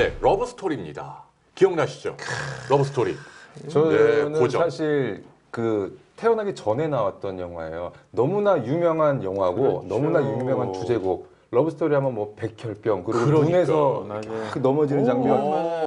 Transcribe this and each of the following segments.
네, 러브 스토리입니다. 기억나시죠? 러브 스토리. 저는 네, 고전. 사실 그 태어나기 전에 나왔던 영화예요. 너무나 유명한 영화고 그렇죠. 너무나 유명한 주제곡. 러브 스토리 하면 뭐 백혈병 그리고 그러니까. 눈에서. 그 넘어지는 장면. 어,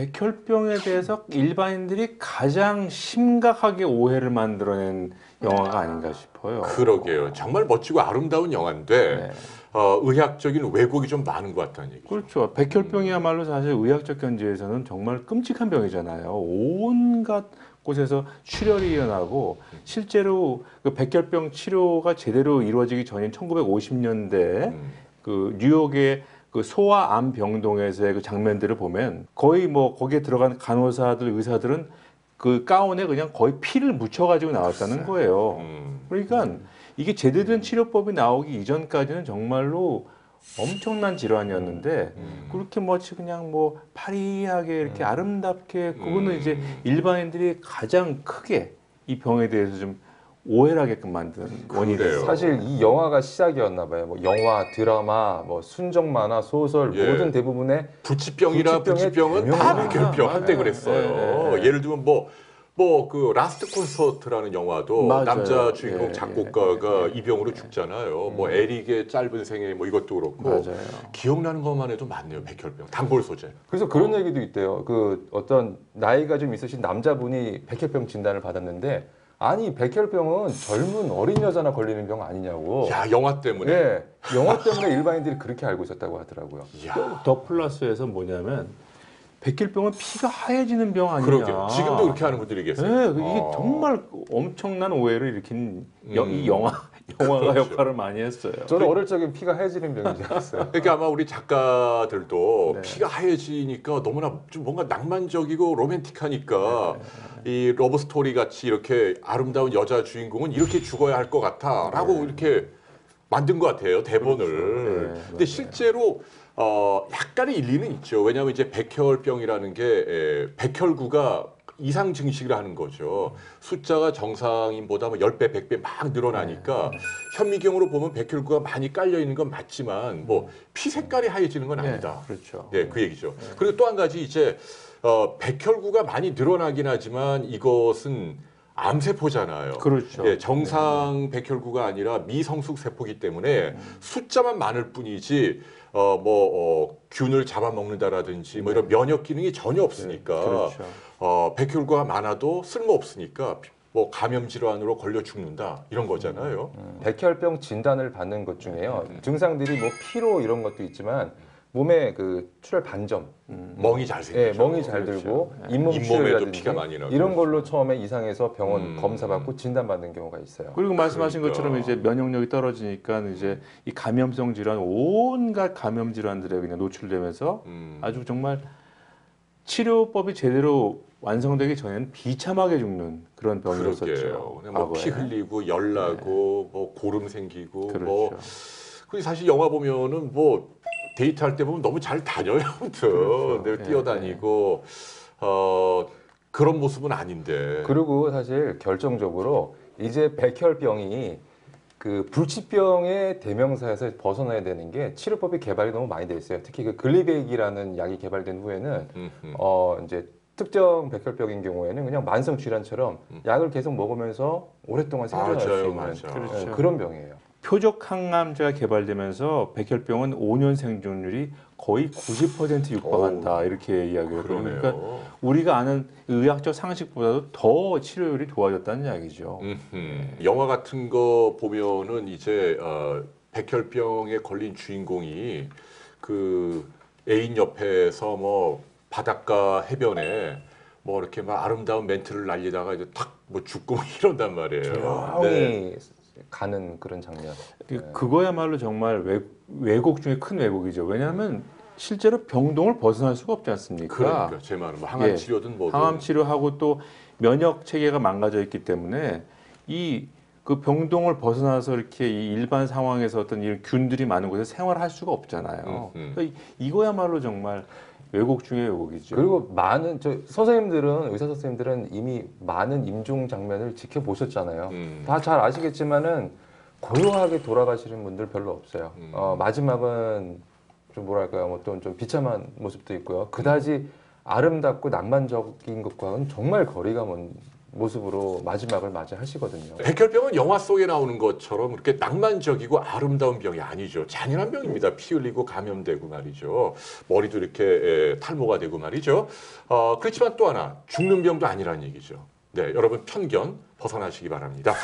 백혈병에 대해서 일반인들이 가장 심각하게 오해를 만들어낸 영화가 아닌가 싶어요. 그러게요. 정말 멋지고 아름다운 영화인데 네. 어, 의학적인 왜곡이 좀 많은 것 같다는 얘기죠. 그렇죠. 백혈병이야말로 사실 의학적 견지에서는 정말 끔찍한 병이잖아요. 온갖 곳에서 출혈이 일어나고 실제로 그 백혈병 치료가 제대로 이루어지기 전인 1950년대 음. 그 뉴욕의 그 소아 암 병동에서의 그 장면들을 보면 거의 뭐 거기에 들어간 간호사들 의사들은 그 가운에 그냥 거의 피를 묻혀가지고 나왔다는 거예요. 음. 그러니까 이게 제대로 된 치료법이 나오기 이전까지는 정말로 엄청난 질환이었는데 음. 그렇게 뭐지 그냥 뭐 파리하게 이렇게 아름답게 그거는 음. 이제 일반인들이 가장 크게 이 병에 대해서 좀 오해를 하게끔 만든 원인이. 됐어요. 사실 이 영화가 시작이었나 봐요. 뭐 영화, 드라마, 뭐 순정 만화, 소설 예. 모든 대부분의 불치병이라 불치병의 불치병은 다 대명사. 백혈병. 한때 그랬어요. 네, 네, 네. 예를 들면 뭐. 뭐 그 라스트 콘서트라는 영화도 맞아요. 남자 주인공 예, 작곡가가 예, 예. 이 병으로 죽잖아요. 뭐 에릭의 짧은 생애 뭐 이것도 그렇고 맞아요. 기억나는 것만 해도 많네요. 백혈병, 단골 소재. 그래서 그런 얘기도 있대요. 그 어떤 나이가 좀 있으신 남자분이 백혈병 진단을 받았는데 아니 백혈병은 젊은 어린 여자나 걸리는 병 아니냐고. 야 영화 때문에. 네, 영화 때문에 일반인들이 그렇게 알고 있었다고 하더라고요. 야 더 플러스에서 뭐냐면 백혈병은 피가 하얘지는 병 아니냐. 그러게요. 지금도 그렇게 하는 분들이 계세요. 네, 이게 어. 정말 엄청난 오해를 일으킨 여- 음. 이 영화 영화가 그렇죠. 역할을 많이 했어요. 저는 어릴 적엔 피가 하얘지는 병인 줄 알았어요. 그러니까 아마 우리 작가들도 네. 피가 하얘지니까 너무나 좀 뭔가 낭만적이고 로맨틱하니까 네, 이 러브 스토리 같이 이렇게 아름다운 여자 주인공은 이렇게 죽어야 할 것 같아라고 이렇게 만든 것 같아요 대본을. 네. 그렇죠. 네, 근데. 실제로 어 약간의 일리는 있죠. 왜냐하면 이제 백혈병이라는 게 에, 백혈구가 이상 증식을 하는 거죠. 숫자가 정상인보다 뭐 10배, 100배 막 늘어나니까 현미경으로 보면 백혈구가 많이 깔려 있는 건 맞지만 뭐 피 색깔이 하얘지는 건 아니다. 네, 그렇죠. 네, 그 얘기죠. 그리고 또 한 가지 이제 어, 백혈구가 많이 늘어나긴 하지만 이것은 암세포잖아요. 그렇죠. 예, 정상 백혈구가 아니라 미성숙 세포기 때문에 숫자만 많을 뿐이지 어, 뭐 어, 균을 잡아먹는다라든지 뭐 이런 면역 기능이 전혀 없으니까 그렇죠. 어, 백혈구가 많아도 쓸모 없으니까 뭐 감염 질환으로 걸려 죽는다 이런 거잖아요. 백혈병 진단을 받는 것 중에요. 증상들이 뭐 피로 이런 것도 있지만 몸에 그 출혈 반점, 멍이 잘 생기죠. 예, 멍이 잘 그렇죠. 들고 예. 잇몸 잇몸에도 출혈이라든지 피가 많이 나고. 이런 걸로 처음에 이상해서 병원 음. 검사 받고 진단 받는 경우가 있어요. 그리고 말씀하신 그러니까. 것처럼 이제 면역력이 떨어지니까 이제 이 감염성 질환 온갖 감염 질환들에 그냥 노출되면서 음. 아주 정말 치료법이 제대로 완성되기 전에는 비참하게 죽는 그런 병이었었죠. 그러게요. 그냥 뭐 과거에. 피 흘리고 열 나고 뭐 고름 생기고 그렇죠. 뭐 그리고 사실 영화 보면은 뭐 데이트할 때 보면 너무 잘 다녀요. 아무튼 그렇죠. 늘 예, 뛰어다니고 어 그런 모습은 아닌데. 그리고 사실 결정적으로 이제 백혈병이 그 불치병의 대명사에서 벗어나야 되는 게 치료법이 개발이 너무 많이 돼 있어요. 특히 그 글리백이라는 약이 개발된 후에는 음흠. 어 이제 특정 백혈병인 경우에는 그냥 만성 질환처럼 음. 약을 계속 먹으면서 오랫동안 생존할 수 맞아요, 있는 맞아. 그렇죠. 어, 그런 병이에요. 표적 항암제가 개발되면서 백혈병은 5년 생존율이 거의 90% 육박한다 이렇게 이야기를 해요. 그러네요. 그러니까 우리가 아는 의학적 상식보다도 더 치료율이 좋아졌다는 이야기죠. 음흠. 영화 같은 거 보면은 이제 어, 백혈병에 걸린 주인공이 그 애인 옆에서 뭐 바닷가 해변에 뭐 이렇게 막 아름다운 멘트를 날리다가 이제 탁 뭐 죽고 이런단 말이에요. 네. 가는 그런 장면. 그- 그거야말로 정말 외, 왜곡 중에 큰 왜곡이죠. 왜냐하면 실제로 병동을 벗어날 수가 없지 않습니까? 그러니까 제 말은 뭐 항암 예. 치료든 뭐든 항암 치료하고 또 면역 체계가 망가져 있기 때문에 이 그 병동을 벗어나서 이렇게 이 일반 상황에서 어떤 이런 균들이 많은 곳에 생활할 수가 없잖아요. 음, 음. 그러니까 이- 이거야말로 정말 왜곡 중에 왜곡이죠. 그리고 많은 저 선생님들은 의사 선생님들은 이미 많은 임종 장면을 지켜보셨잖아요. 음. 다잘 아시겠지만은 고요하게 돌아가시는 분들 별로 없어요. 음. 어, 마지막은 좀 뭐랄까요, 뭐 좀, 좀 비참한 모습도 있고요. 그다지 아름답고 낭만적인 것과는 정말 거리가 먼 모습으로 마지막을 맞이하시거든요. 백혈병은 영화 속에 나오는 것처럼 그렇게 낭만적이고 아름다운 병이 아니죠. 잔인한 병입니다. 피 흘리고 감염되고 말이죠. 머리도 이렇게 에, 탈모가 되고 말이죠. 어, 그렇지만 또 하나 죽는 병도 아니라는 얘기죠. 네, 여러분 편견 벗어나시기 바랍니다.